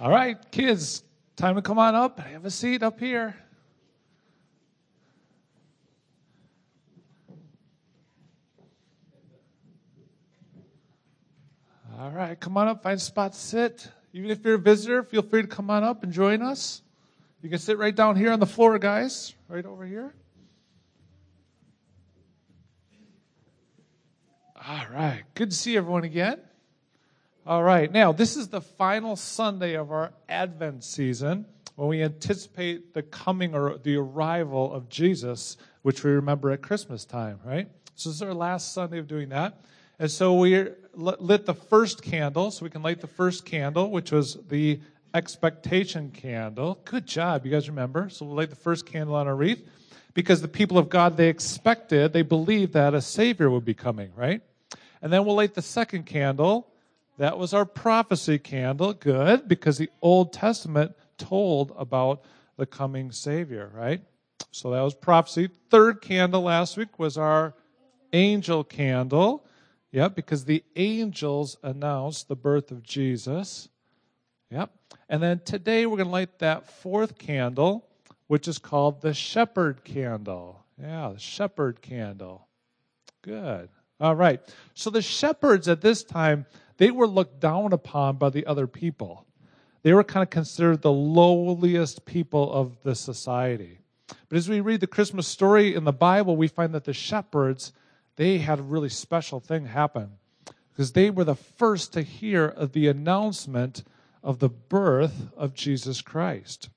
All right, kids, time to come on up. I have a seat up here. All right, come on up, find a spot to sit. Even if you're a visitor, feel free to come on up and join us. You can sit right down here on the floor, guys, right over here. All right, good to see everyone again. All right, now this is the final Sunday of our Advent season when we anticipate the coming or the arrival of Jesus, which we remember at Christmas time, right? So this is our last Sunday of doing that. And so we lit the first candle, so we can light the first candle, which was the expectation candle. Good job, you guys remember? So we'll light the first candle on our wreath because the people of God, they expected, they believed that a Savior would be coming, right? And then we'll light the second candle, that was our prophecy candle. Good, because the Old Testament told about the coming Savior, right? So that was prophecy. Third candle last week was our angel candle. Yep, because the angels announced the birth of Jesus. Yep. And then today we're going to light that fourth candle, which is called the shepherd candle. Yeah, the shepherd candle. Good. All right. So the shepherds at this time, they were looked down upon by the other people. They were kind of considered the lowliest people of the society. But as we read the Christmas story in the Bible, we find that the shepherds, they had a really special thing happen because they were the first to hear of the announcement of the birth of Jesus Christ.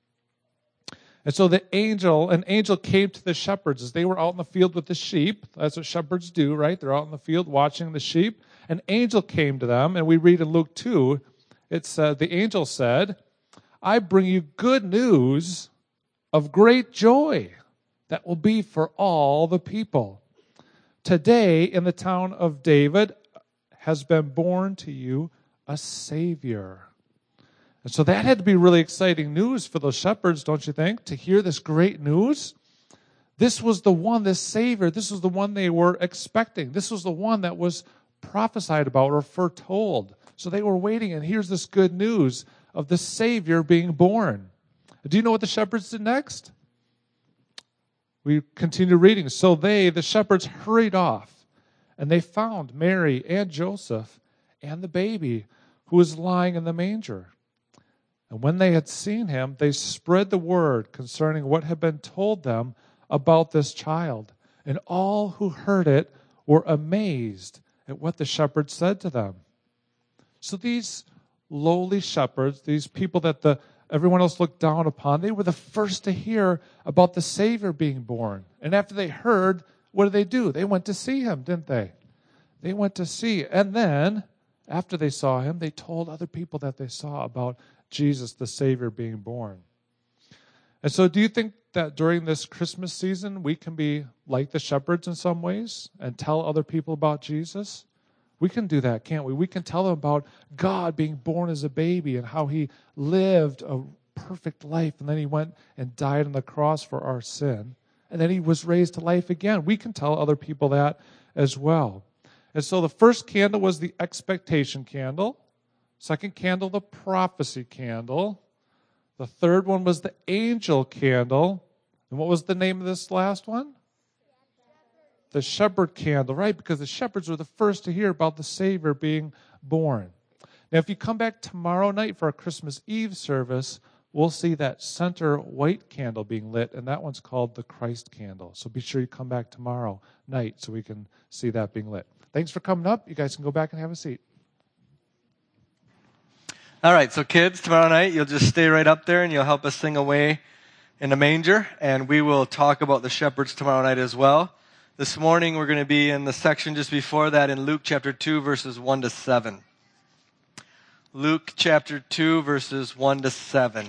And so the angel, an angel came to the shepherds as they were out in the field with the sheep. That's what shepherds do, right? They're out in the field watching the sheep an angel came to them, and we read in Luke 2, it said, the angel said, I bring you good news of great joy that will be for all the people. Today, in the town of David, has been born to you a Savior. And so that had to be really exciting news for those shepherds, don't you think, to hear this great news? This was the one, this Savior, this was the one they were expecting. This was the one that was prophesied about or foretold. So they were waiting, and here's this good news of the Savior being born. Do you know what the shepherds did next? We continue reading. So they, the shepherds, hurried off, and they found Mary and Joseph and the baby who was lying in the manger. And when they had seen him, they spread the word concerning what had been told them about this child. And all who heard it were amazed at what the shepherds said to them. So these lowly shepherds, these people that the everyone else looked down upon, they were the first to hear about the Savior being born. And after they heard, what did they do? They went to see him, didn't they? They went to see. And then, after they saw him, they told other people that they saw about Jesus, the Savior, being born. And so, do you think that during this Christmas season, we can be like the shepherds in some ways and tell other people about Jesus? We can do that, can't we? We can tell them about God being born as a baby and how he lived a perfect life and then he went and died on the cross for our sin and then he was raised to life again. We can tell other people that as well. And so the first candle was the expectation candle. Second candle, the prophecy candle. The third one was the angel candle. And what was the name of this last one? The shepherd candle, right? Because the shepherds were the first to hear about the Savior being born. Now, if you come back tomorrow night for our Christmas Eve service, we'll see that center white candle being lit, and that one's called the Christ candle. So be sure you come back tomorrow night so we can see that being lit. Thanks for coming up. You guys can go back and have a seat. All right, so kids, tomorrow night you'll just stay right up there and you'll help us sing away in the manger, and we will talk about the shepherds tomorrow night as well. This morning we're going to be in the section just before that in Luke chapter 2, verses 1 to 7. Luke chapter 2, verses 1 to 7.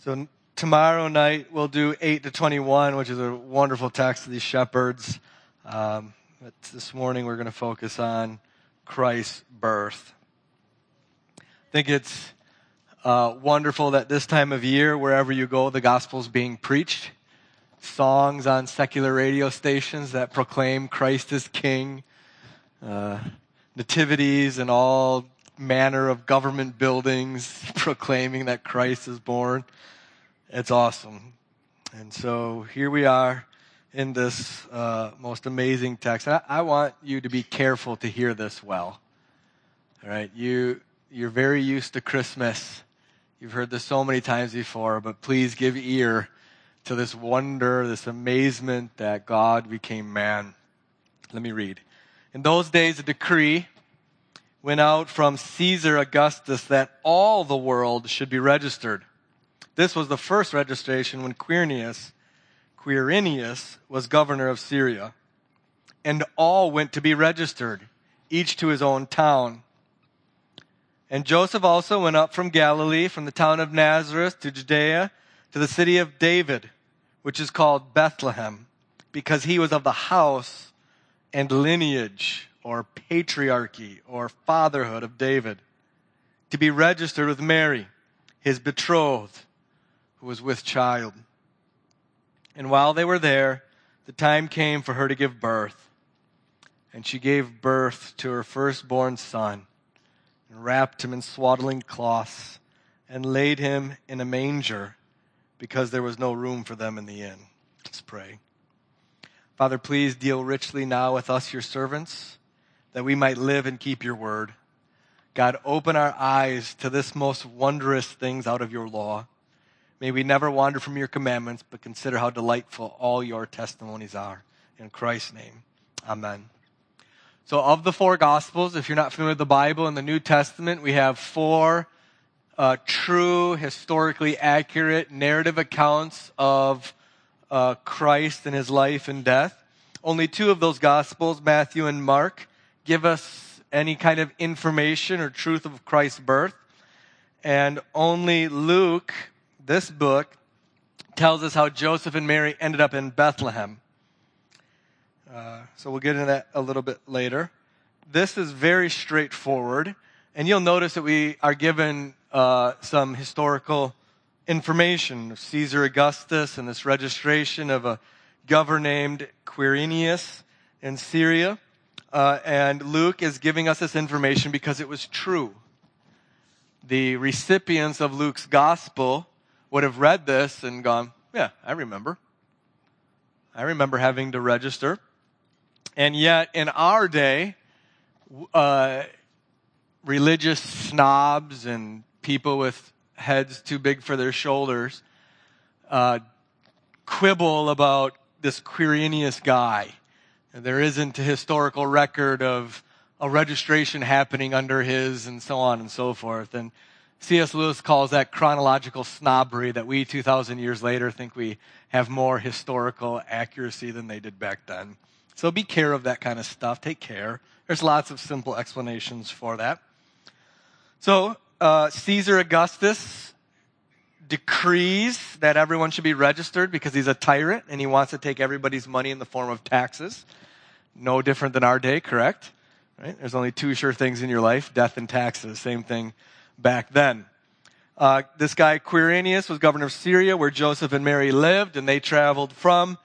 So tomorrow night we'll do 8 to 21, which is a wonderful text of these shepherds. Um, but this morning we're going to focus on Christ's birth. I think it's uh, wonderful that this time of year, wherever you go, the gospel's being preached. Songs on secular radio stations that proclaim Christ is King, uh, nativities and all manner of government buildings proclaiming that Christ is born. It's awesome. And so here we are in this uh, most amazing text. I, I want you to be careful to hear this well. All right, you you're very used to Christmas. You've heard this so many times before, but please give ear to this wonder, this amazement that God became man. Let me read. In those days, a decree went out from Caesar Augustus that all the world should be registered. This was the first registration when Quirinius, Quirinius was governor of Syria. And all went to be registered, each to his own town. And Joseph also went up from Galilee, from the town of Nazareth to Judea, to the city of David, which is called Bethlehem, because he was of the house and lineage, or patriarchy, or fatherhood of David, to be registered with Mary, his betrothed, who was with child. And while they were there, the time came for her to give birth. And she gave birth to her firstborn son and wrapped him in swaddling cloths and laid him in a manger because there was no room for them in the inn. Let's pray. Father, please deal richly now with us, your servants, that we might live and keep your word. God, open our eyes to this most wondrous things out of your law. May we never wander from your commandments, but consider how delightful all your testimonies are. In Christ's name, amen. So, of the four Gospels, if you're not familiar with the Bible in the New Testament, we have four uh, true, historically accurate narrative accounts of uh, Christ and his life and death. Only two of those Gospels, Matthew and Mark, give us any kind of information or truth of Christ's birth. And only Luke, this book, tells us how Joseph and Mary ended up in Bethlehem. Uh, so we'll get into that a little bit later. This is very straightforward, and you'll notice that we are given uh, some historical information of Caesar Augustus and this registration of a governor named Quirinius in Syria. Uh, and Luke is giving us this information because it was true. The recipients of Luke's gospel would have read this and gone, Yeah, I remember. I remember having to register. And yet, in our day, uh, religious snobs and people with heads too big for their shoulders uh, quibble about this Quirinius guy. There isn't a historical record of a registration happening under his and so on and so forth. And C.S. Lewis calls that chronological snobbery that we 2,000 years later think we have more historical accuracy than they did back then. So be care of that kind of stuff. Take care. There's lots of simple explanations for that. So, uh, Caesar Augustus decrees that everyone should be registered because he's a tyrant and he wants to take everybody's money in the form of taxes. No different than our day, correct? Right? There's only two sure things in your life death and taxes. Same thing back then. Uh, this guy, Quirinius, was governor of Syria where Joseph and Mary lived, and they traveled from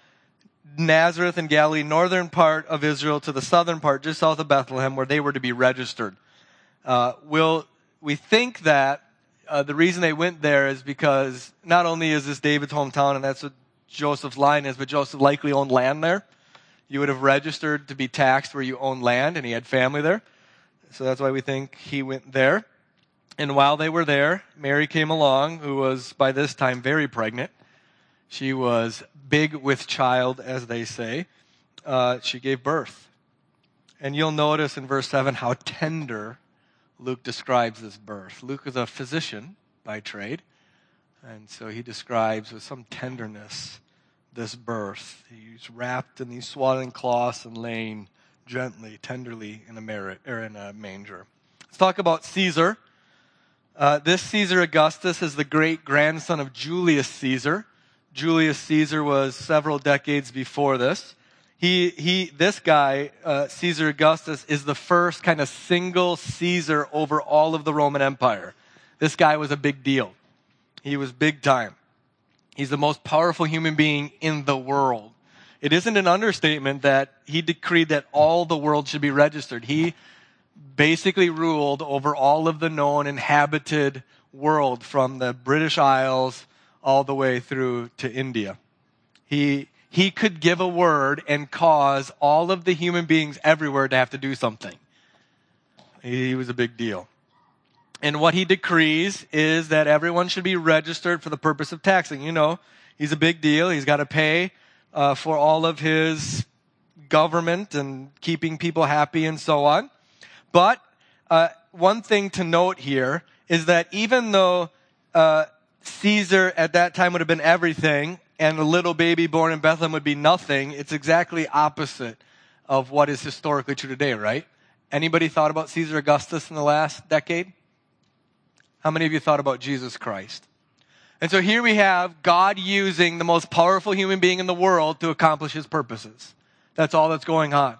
Nazareth and Galilee, northern part of Israel, to the southern part, just south of Bethlehem, where they were to be registered. Uh, will we think that uh, the reason they went there is because not only is this David's hometown, and that's what Joseph's line is, but Joseph likely owned land there. You would have registered to be taxed where you own land, and he had family there. So that's why we think he went there. And while they were there, Mary came along, who was by this time very pregnant. She was big with child, as they say. Uh, she gave birth. And you'll notice in verse 7 how tender Luke describes this birth. Luke is a physician by trade. And so he describes with some tenderness this birth. He's wrapped in these swaddling cloths and laying gently, tenderly in a, merit, or in a manger. Let's talk about Caesar. Uh, this Caesar Augustus is the great grandson of Julius Caesar. Julius Caesar was several decades before this. He, he, this guy, uh, Caesar Augustus, is the first kind of single Caesar over all of the Roman Empire. This guy was a big deal. He was big time. He's the most powerful human being in the world. It isn't an understatement that he decreed that all the world should be registered. He basically ruled over all of the known inhabited world from the British Isles all the way through to India. He, he could give a word and cause all of the human beings everywhere to have to do something. He was a big deal. And what he decrees is that everyone should be registered for the purpose of taxing. You know, he's a big deal. He's got to pay uh, for all of his government and keeping people happy and so on. But uh, one thing to note here is that even though uh, Caesar at that time would have been everything, and a little baby born in Bethlehem would be nothing, it's exactly opposite of what is historically true today, right? Anybody thought about Caesar Augustus in the last decade? How many of you thought about Jesus Christ? And so here we have God using the most powerful human being in the world to accomplish his purposes. That's all that's going on.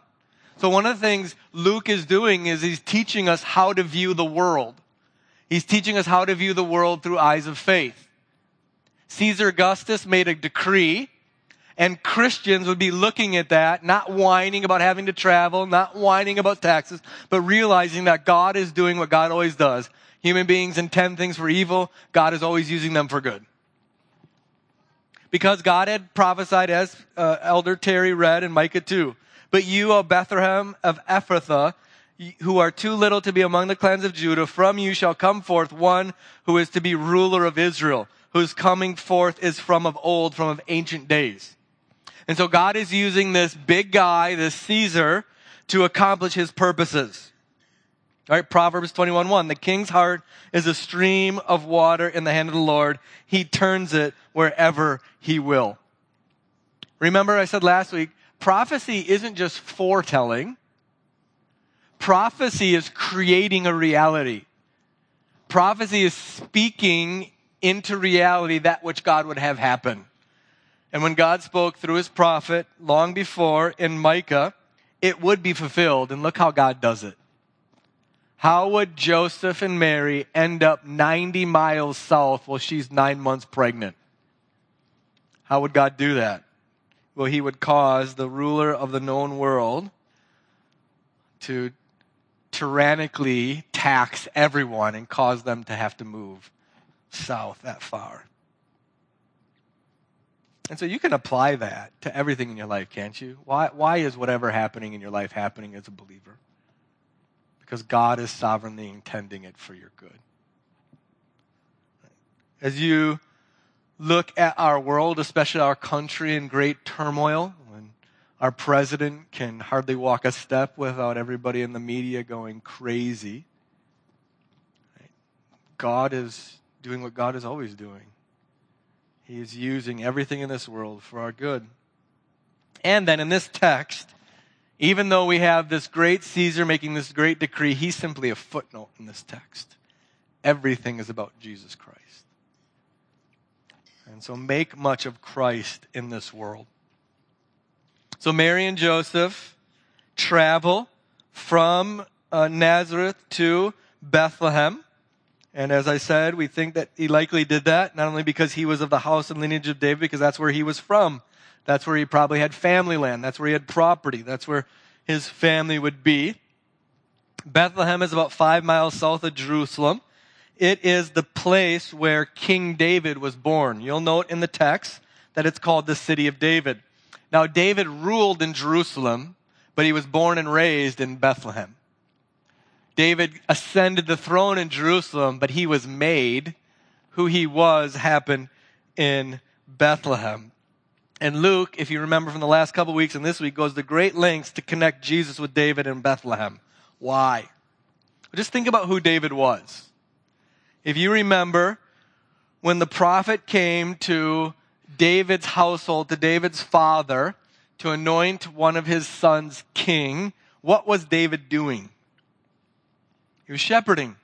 So one of the things Luke is doing is he's teaching us how to view the world. He's teaching us how to view the world through eyes of faith. Caesar Augustus made a decree and Christians would be looking at that, not whining about having to travel, not whining about taxes, but realizing that God is doing what God always does. Human beings intend things for evil, God is always using them for good. Because God had prophesied, as uh, Elder Terry read in Micah 2, but you, O Bethlehem of Ephrathah, who are too little to be among the clans of Judah, from you shall come forth one who is to be ruler of Israel, whose coming forth is from of old, from of ancient days. And so God is using this big guy, this Caesar, to accomplish his purposes. All right, Proverbs 21 1. The king's heart is a stream of water in the hand of the Lord. He turns it wherever he will. Remember, I said last week, prophecy isn't just foretelling, prophecy is creating a reality. Prophecy is speaking into reality that which God would have happen. And when God spoke through his prophet long before in Micah, it would be fulfilled. And look how God does it. How would Joseph and Mary end up 90 miles south while she's nine months pregnant? How would God do that? Well, he would cause the ruler of the known world to tyrannically tax everyone and cause them to have to move south that far. And so you can apply that to everything in your life, can't you? Why, why is whatever happening in your life happening as a believer? Because God is sovereignly intending it for your good. As you look at our world, especially our country in great turmoil, when our president can hardly walk a step without everybody in the media going crazy, God is doing what God is always doing he is using everything in this world for our good. And then in this text, even though we have this great Caesar making this great decree, he's simply a footnote in this text. Everything is about Jesus Christ. And so make much of Christ in this world. So Mary and Joseph travel from uh, Nazareth to Bethlehem. And as I said, we think that he likely did that, not only because he was of the house and lineage of David, because that's where he was from. That's where he probably had family land. That's where he had property. That's where his family would be. Bethlehem is about five miles south of Jerusalem. It is the place where King David was born. You'll note in the text that it's called the city of David. Now, David ruled in Jerusalem, but he was born and raised in Bethlehem. David ascended the throne in Jerusalem, but he was made. Who he was happened in Bethlehem. And Luke, if you remember from the last couple weeks and this week, goes to great lengths to connect Jesus with David in Bethlehem. Why? Just think about who David was. If you remember, when the prophet came to David's household, to David's father, to anoint one of his sons king, what was David doing? He was shepherding.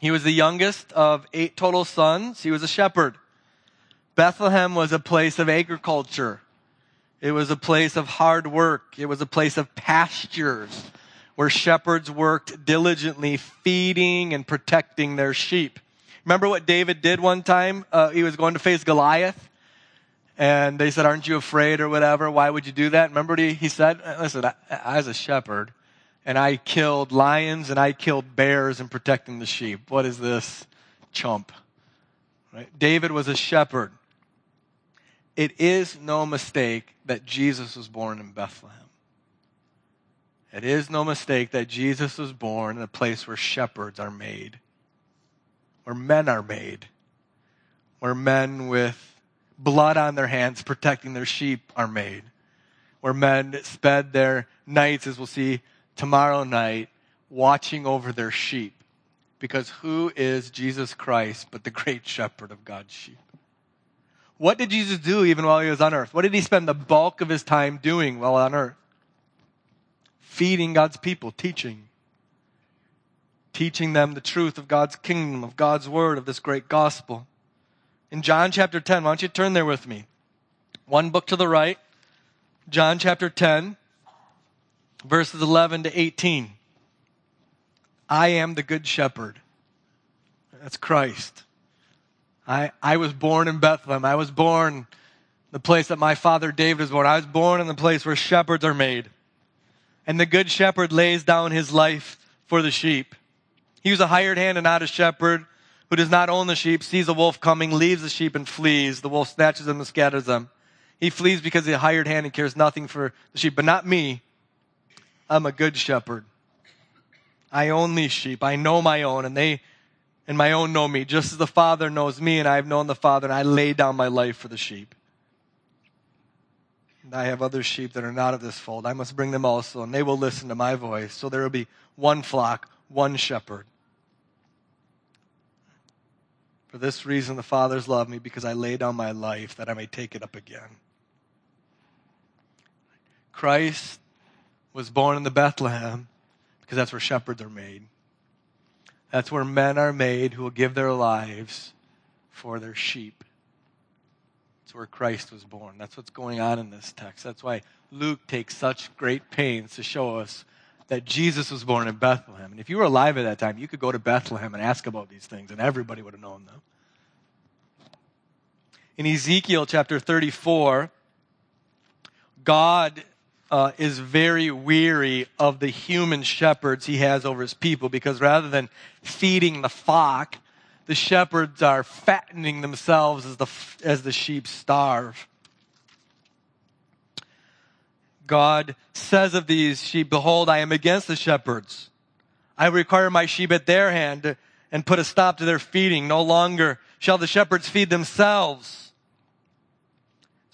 He was the youngest of eight total sons. He was a shepherd. Bethlehem was a place of agriculture. It was a place of hard work. It was a place of pastures where shepherds worked diligently feeding and protecting their sheep. Remember what David did one time? Uh, he was going to face Goliath. And they said, Aren't you afraid or whatever? Why would you do that? Remember he, he said? Listen, I, was a shepherd, and I killed lions and I killed bears in protecting the sheep. What is this chump? Right? David was a shepherd. It is no mistake that Jesus was born in Bethlehem. It is no mistake that Jesus was born in a place where shepherds are made, where men are made, where men with blood on their hands protecting their sheep are made, where men spend their nights, as we'll see tomorrow night, watching over their sheep. Because who is Jesus Christ but the great shepherd of God's sheep? What did Jesus do even while he was on earth? What did he spend the bulk of his time doing while on earth? Feeding God's people, teaching. Teaching them the truth of God's kingdom, of God's word, of this great gospel. In John chapter 10, why don't you turn there with me? One book to the right, John chapter 10, verses 11 to 18. I am the good shepherd. That's Christ. I, I was born in Bethlehem. I was born the place that my father David was born. I was born in the place where shepherds are made. And the good shepherd lays down his life for the sheep. He was a hired hand and not a shepherd who does not own the sheep, sees a wolf coming, leaves the sheep and flees. The wolf snatches them and scatters them. He flees because he's a hired hand and cares nothing for the sheep, but not me. I'm a good shepherd. I own these sheep. I know my own, and they and my own know me, just as the Father knows me, and I have known the Father, and I lay down my life for the sheep. And I have other sheep that are not of this fold. I must bring them also, and they will listen to my voice. So there will be one flock, one shepherd. For this reason, the fathers love me, because I lay down my life that I may take it up again. Christ was born in the Bethlehem because that's where shepherds are made. That's where men are made who will give their lives for their sheep. That's where Christ was born. That's what's going on in this text. That's why Luke takes such great pains to show us that Jesus was born in Bethlehem. And if you were alive at that time, you could go to Bethlehem and ask about these things, and everybody would have known them. In Ezekiel chapter 34, God uh, is very weary of the human shepherds he has over his people because rather than feeding the flock, the shepherds are fattening themselves as the, as the sheep starve. God says of these sheep, Behold, I am against the shepherds. I require my sheep at their hand and put a stop to their feeding. No longer shall the shepherds feed themselves.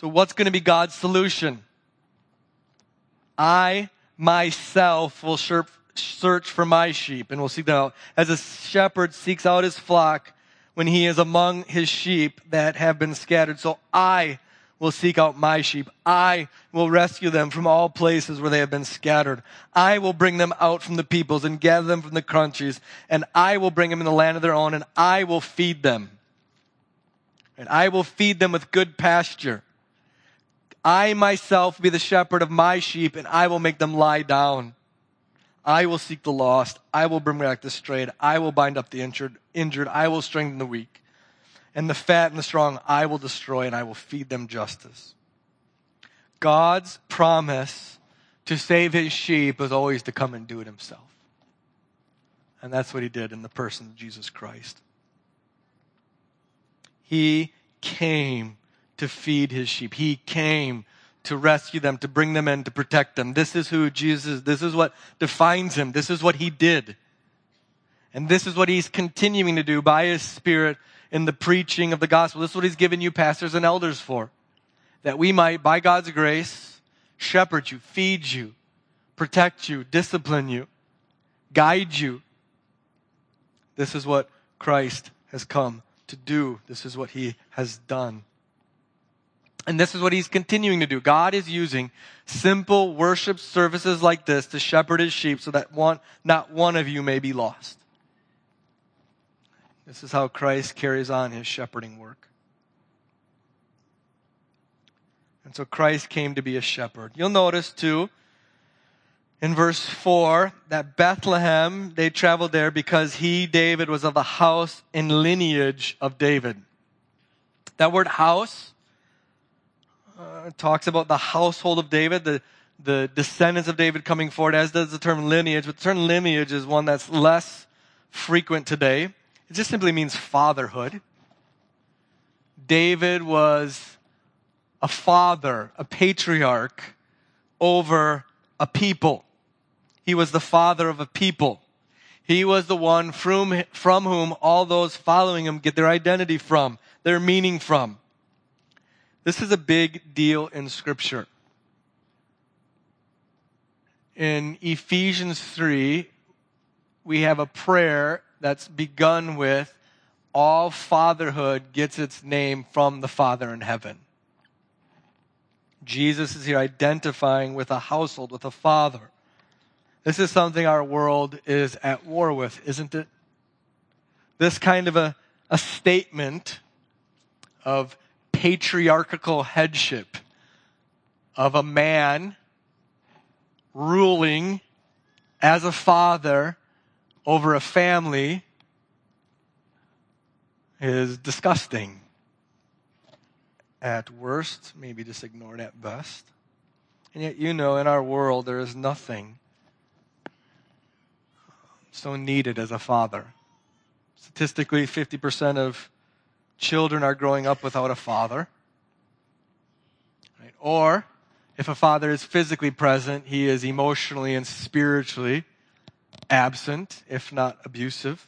So, what's going to be God's solution? I myself will search for my sheep and we'll seek them out. As a shepherd seeks out his flock when he is among his sheep that have been scattered. So I will seek out my sheep. I will rescue them from all places where they have been scattered. I will bring them out from the peoples and gather them from the countries, and I will bring them in the land of their own, and I will feed them. And I will feed them with good pasture. I myself be the shepherd of my sheep, and I will make them lie down. I will seek the lost. I will bring back the strayed. I will bind up the injured. Injured. I will strengthen the weak. And the fat and the strong I will destroy, and I will feed them justice. God's promise to save his sheep was always to come and do it himself. And that's what he did in the person of Jesus Christ. He came to feed his sheep. He came to rescue them, to bring them in, to protect them. This is who Jesus is. This is what defines him. This is what he did. And this is what he's continuing to do by his spirit in the preaching of the gospel. This is what he's given you pastors and elders for. That we might, by God's grace, shepherd you, feed you, protect you, discipline you, guide you. This is what Christ has come to do. This is what he has done. And this is what he's continuing to do. God is using simple worship services like this to shepherd his sheep so that one, not one of you may be lost. This is how Christ carries on his shepherding work. And so Christ came to be a shepherd. You'll notice too, in verse 4, that Bethlehem, they traveled there because he, David, was of the house and lineage of David. That word house uh, talks about the household of David, the, the descendants of David coming forward, as does the term lineage. But the term lineage is one that's less frequent today. It just simply means fatherhood. David was a father, a patriarch over a people. He was the father of a people. He was the one from, from whom all those following him get their identity from, their meaning from. This is a big deal in Scripture. In Ephesians 3, we have a prayer that's begun with all fatherhood gets its name from the Father in heaven. Jesus is here identifying with a household, with a father. This is something our world is at war with, isn't it? This kind of a, a statement of patriarchal headship, of a man ruling as a father over a family is disgusting at worst, maybe just ignored at best. And yet, you know, in our world, there is nothing so needed as a father. Statistically, 50% of children are growing up without a father. Right? Or, if a father is physically present, he is emotionally and spiritually absent, if not abusive.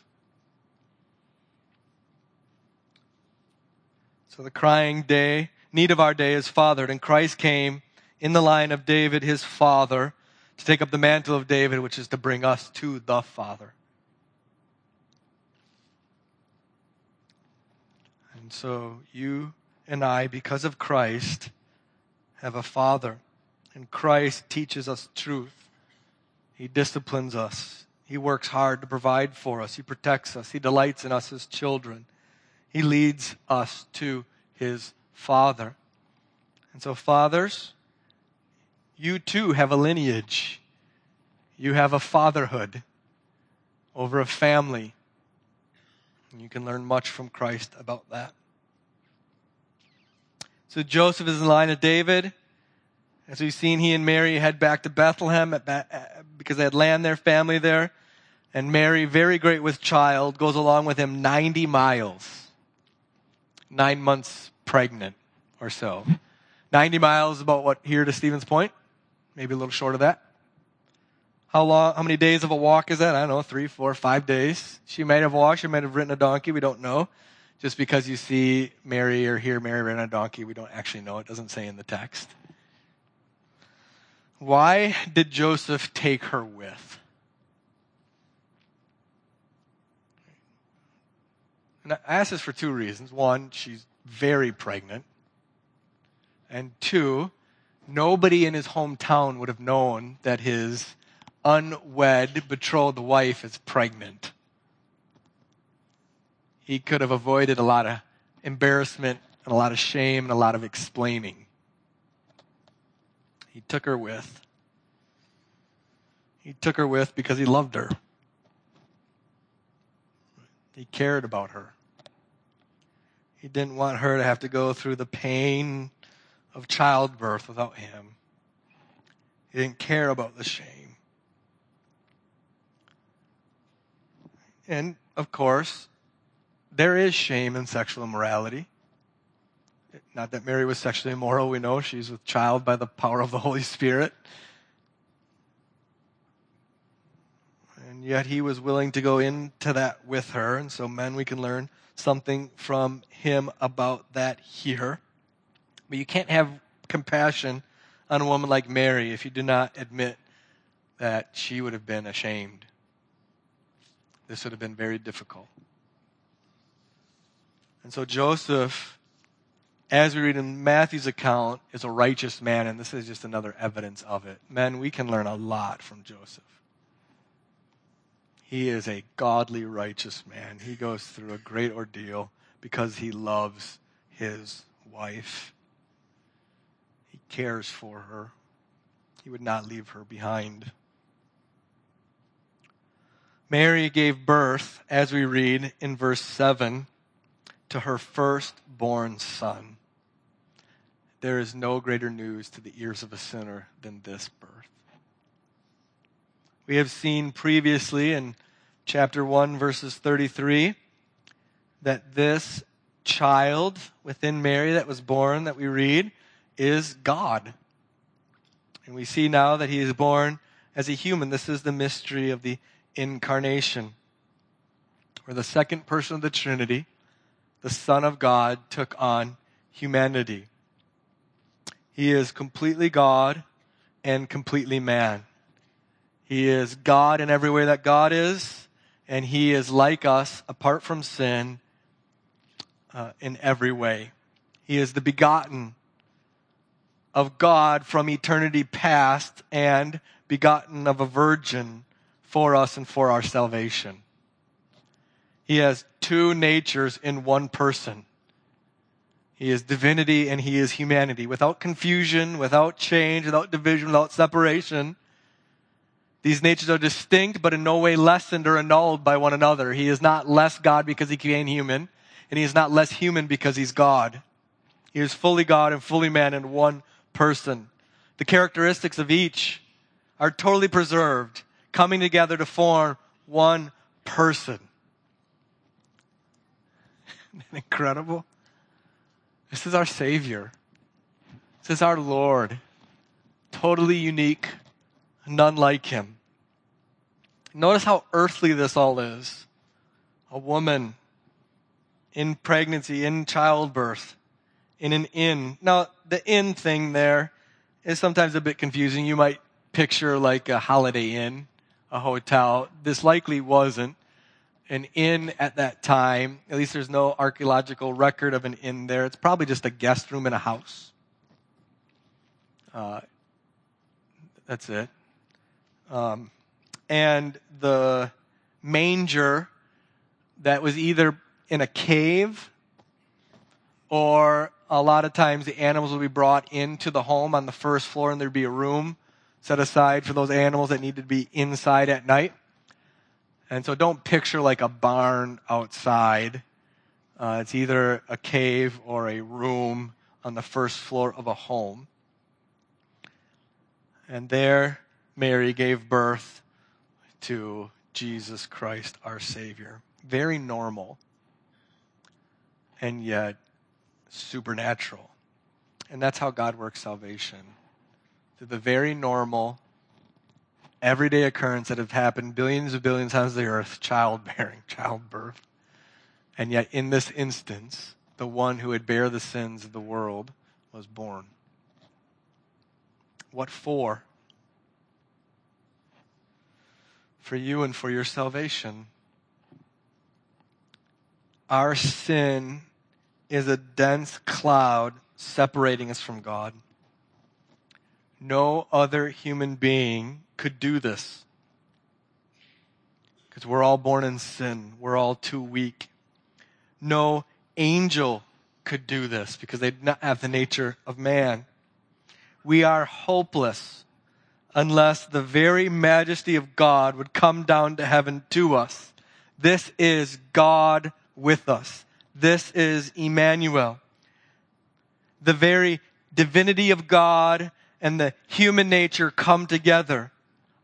So the crying day, need of our day is fathered, and Christ came in the line of David, his father, to take up the mantle of David, which is to bring us to the Father. And so you and I, because of Christ, have a Father. And Christ teaches us truth. He disciplines us. He works hard to provide for us. He protects us. He delights in us as children. He leads us to his Father. And so, fathers, you too have a lineage. You have a fatherhood over a family. And you can learn much from Christ about that. So Joseph is in line of David. As we've seen, he and Mary head back to Bethlehem because they had land there, family there. And Mary, very great with child, goes along with him 90 miles. Nine months pregnant or so. 90 miles about what here to Stevens Point? Maybe a little short of that. How long, how many days of a walk is that? I don't know, three, four, five days. She might have walked, she might have ridden a donkey, we don't know. Just because you see Mary or hear Mary riding a donkey, we don't actually know. It doesn't say in the text. Why did Joseph take her with? And I ask this for two reasons. One, she's very pregnant. And two, nobody in his hometown would have known that his unwed betrothed wife is pregnant. He could have avoided a lot of embarrassment and a lot of shame and a lot of explaining. He took her with. He took her with because he loved her. He cared about her. He didn't want her to have to go through the pain of childbirth without him. He didn't care about the shame. And of course, there is shame in sexual immorality. Not that Mary was sexually immoral, we know she's with child by the power of the Holy Spirit. And yet he was willing to go into that with her, and so men, we can learn something from him about that here. But you can't have compassion on a woman like Mary if you do not admit that she would have been ashamed. This would have been very difficult. And so Joseph, as we read in Matthew's account, is a righteous man, and this is just another evidence of it. Men, we can learn a lot from Joseph. He is a godly, righteous man. He goes through a great ordeal because he loves his wife. He cares for her. He would not leave her behind. Mary gave birth, as we read in verse 7, to her firstborn son. there is no greater news to the ears of a sinner than this birth. We have seen previously in chapter 1, verses 33, that this child within Mary that was born, that we read, is God. And we see now that he is born as a human. This is the mystery of the incarnation, where the second person of the Trinity, the Son of God, took on humanity. He is completely God and completely man. He is God in every way that God is, and He is like us, apart from sin, uh, in every way. He is the begotten of God from eternity past and begotten of a virgin for us and for our salvation. He has two natures in one person. He is divinity and he is humanity without confusion, without change, without division, without separation. These natures are distinct, but in no way lessened or annulled by one another. He is not less God because he became human, and he is not less human because he's God. He is fully God and fully man in one person. The characteristics of each are totally preserved, coming together to form one person. Incredible? This is our Savior. This is our Lord. Totally unique, none like Him. Notice how earthly this all is. A woman in pregnancy, in childbirth, in an inn. Now, the inn thing there is sometimes a bit confusing. You might picture like a holiday inn, a hotel. This likely wasn't an inn at that time. At least there's no archaeological record of an inn there. It's probably just a guest room in a house. Uh, that's it. Um, and the manger that was either in a cave or a lot of times the animals will be brought into the home on the first floor and there'd be a room set aside for those animals that needed to be inside at night. And so don't picture like a barn outside. Uh, it's either a cave or a room on the first floor of a home. And there, Mary gave birth to Jesus Christ, our Savior. Very normal, and yet supernatural. And that's how God works salvation. Through the very normal, everyday occurrence that have happened billions and billions of times on the earth childbearing, childbirth. And yet, in this instance, the one who would bear the sins of the world was born. What for? For you and for your salvation. Our sin is a dense cloud separating us from God. No other human being could do this. Because we're all born in sin. We're all too weak. No angel could do this because they did not have the nature of man. We are hopeless unless the very majesty of God would come down to heaven to us. This is God with us. This is Emmanuel. The very divinity of God and the human nature come together.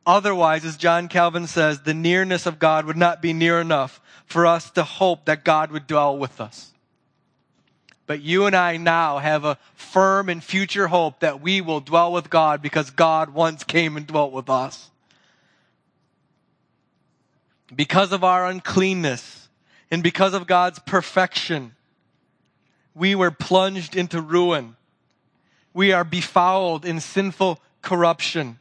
Otherwise, as John Calvin says, the nearness of God would not be near enough for us to hope that God would dwell with us. But you and I now have a firm and future hope that we will dwell with God because God once came and dwelt with us. Because of our uncleanness and because of God's perfection, we were plunged into ruin. We are befouled in sinful corruption.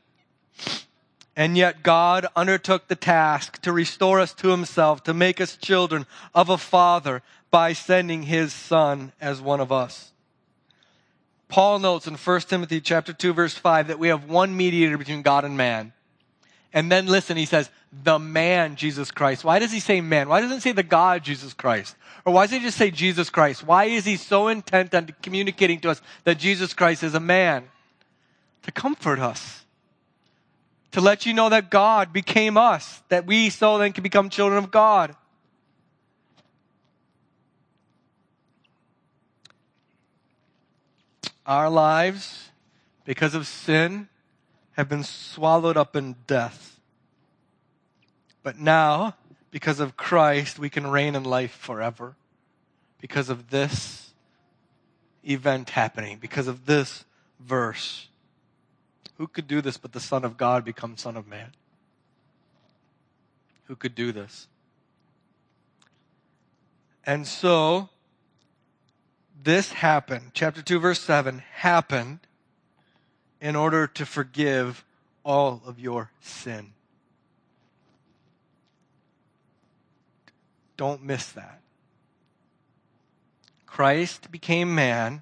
And yet God undertook the task to restore us to himself, to make us children of a father by sending his son as one of us. Paul notes in 1 Timothy chapter 2 verse 5 that we have one mediator between God and man. And then listen, he says, the man Jesus Christ. Why does he say man? Why doesn't he say the God Jesus Christ? Or why does he just say Jesus Christ? Why is he so intent on communicating to us that Jesus Christ is a man? To comfort us to let you know that God became us, that we so then can become children of God. our lives, because of sin, have been swallowed up in death. But now, because of Christ, we can reign in life forever. Because of this event happening, because of this verse. Who could do this but the Son of God become Son of Man? Who could do this? And so, this happened, chapter 2, verse 7, happened in order to forgive all of your sin. Don't miss that. Christ became man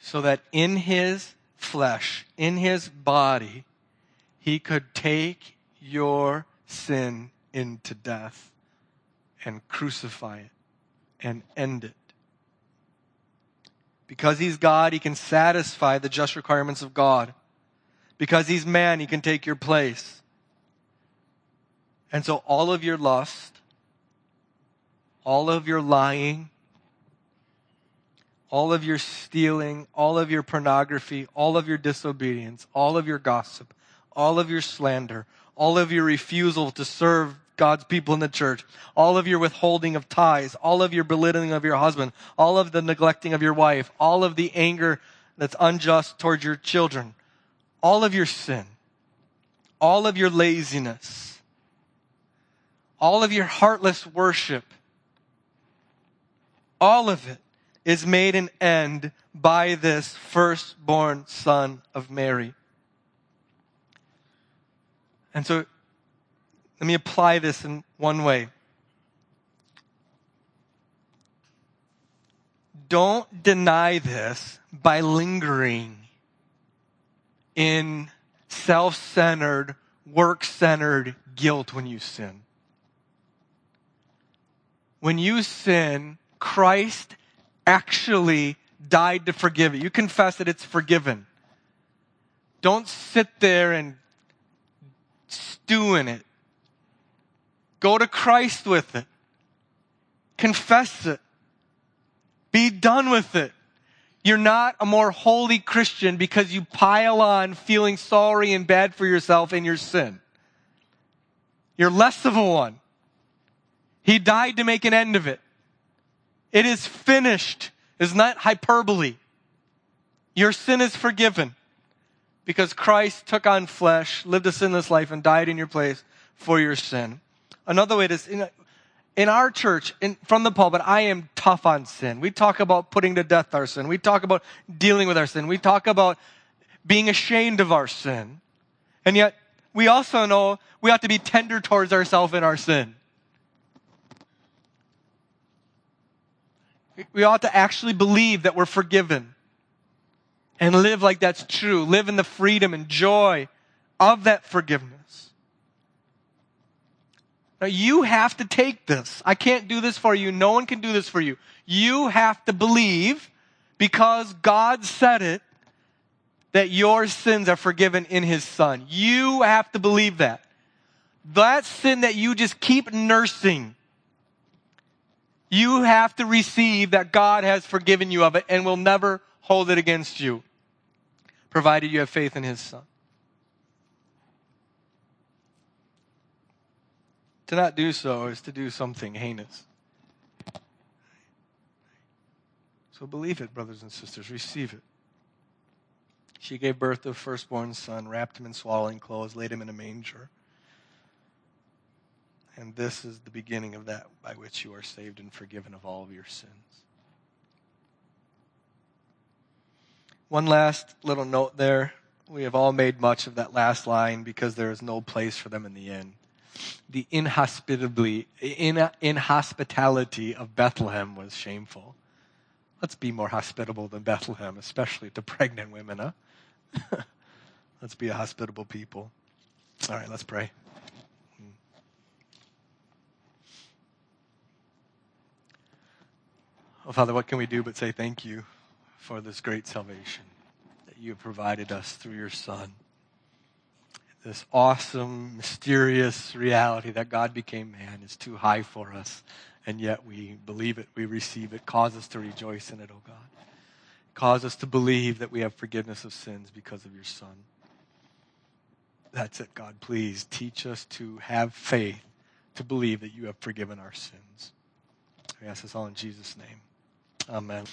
so that in his flesh, in his body, he could take your sin into death and crucify it and end it. Because he's God, he can satisfy the just requirements of God. Because he's man, he can take your place. And so all of your lust, all of your lying, all of your stealing, all of your pornography, all of your disobedience, all of your gossip, all of your slander, all of your refusal to serve God's people in the church, all of your withholding of tithes, all of your belittling of your husband, all of the neglecting of your wife, all of the anger that's unjust towards your children, all of your sin, all of your laziness, all of your heartless worship, all of it is made an end by this firstborn son of Mary. And so let me apply this in one way. Don't deny this by lingering in self centered, work centered guilt when you sin. When you sin, Christ actually died to forgive it. You confess that it's forgiven. Don't sit there and stew in it. Go to Christ with it. Confess it. Be done with it. You're not a more holy Christian because you pile on feeling sorry and bad for yourself and your sin. You're less of a one. He died to make an end of it. It is finished. Is not hyperbole. Your sin is forgiven because Christ took on flesh, lived a sinless life, and died in your place for your sin. Another way to, in, in our church, in, from the pulpit, I am tough on sin. We talk about putting to death our sin. We talk about dealing with our sin. We talk about being ashamed of our sin. And yet, we also know we have to be tender towards ourselves in our sin. We ought to actually believe that we're forgiven and live like that's true. Live in the freedom and joy of that forgiveness. Now you have to take this. I can't do this for you. No one can do this for you. You have to believe because God said it that your sins are forgiven in his son. You have to believe that. That sin that you just keep nursing, you have to receive that God has forgiven you of it and will never hold it against you, provided you have faith in his son. To not do so is to do something heinous. So believe it, brothers and sisters. Receive it. She gave birth to a firstborn son, wrapped him in swaddling clothes, laid him in a manger. And this is the beginning of that by which you are saved and forgiven of all of your sins. One last little note there. We have all made much of that last line because there is no place for them in the end the inhospitably, in, inhospitality of Bethlehem was shameful. Let's be more hospitable than Bethlehem, especially to pregnant women, huh? let's be a hospitable people. All right, let's pray. Oh, Father, what can we do but say thank you for this great salvation that you have provided us through your Son? this awesome, mysterious reality that God became man is too high for us, and yet we believe it, we receive it, cause us to rejoice in it, oh God. Cause us to believe that we have forgiveness of sins because of your Son. That's it, God. Please teach us to have faith, to believe that you have forgiven our sins. We ask this all in Jesus' name. Amen.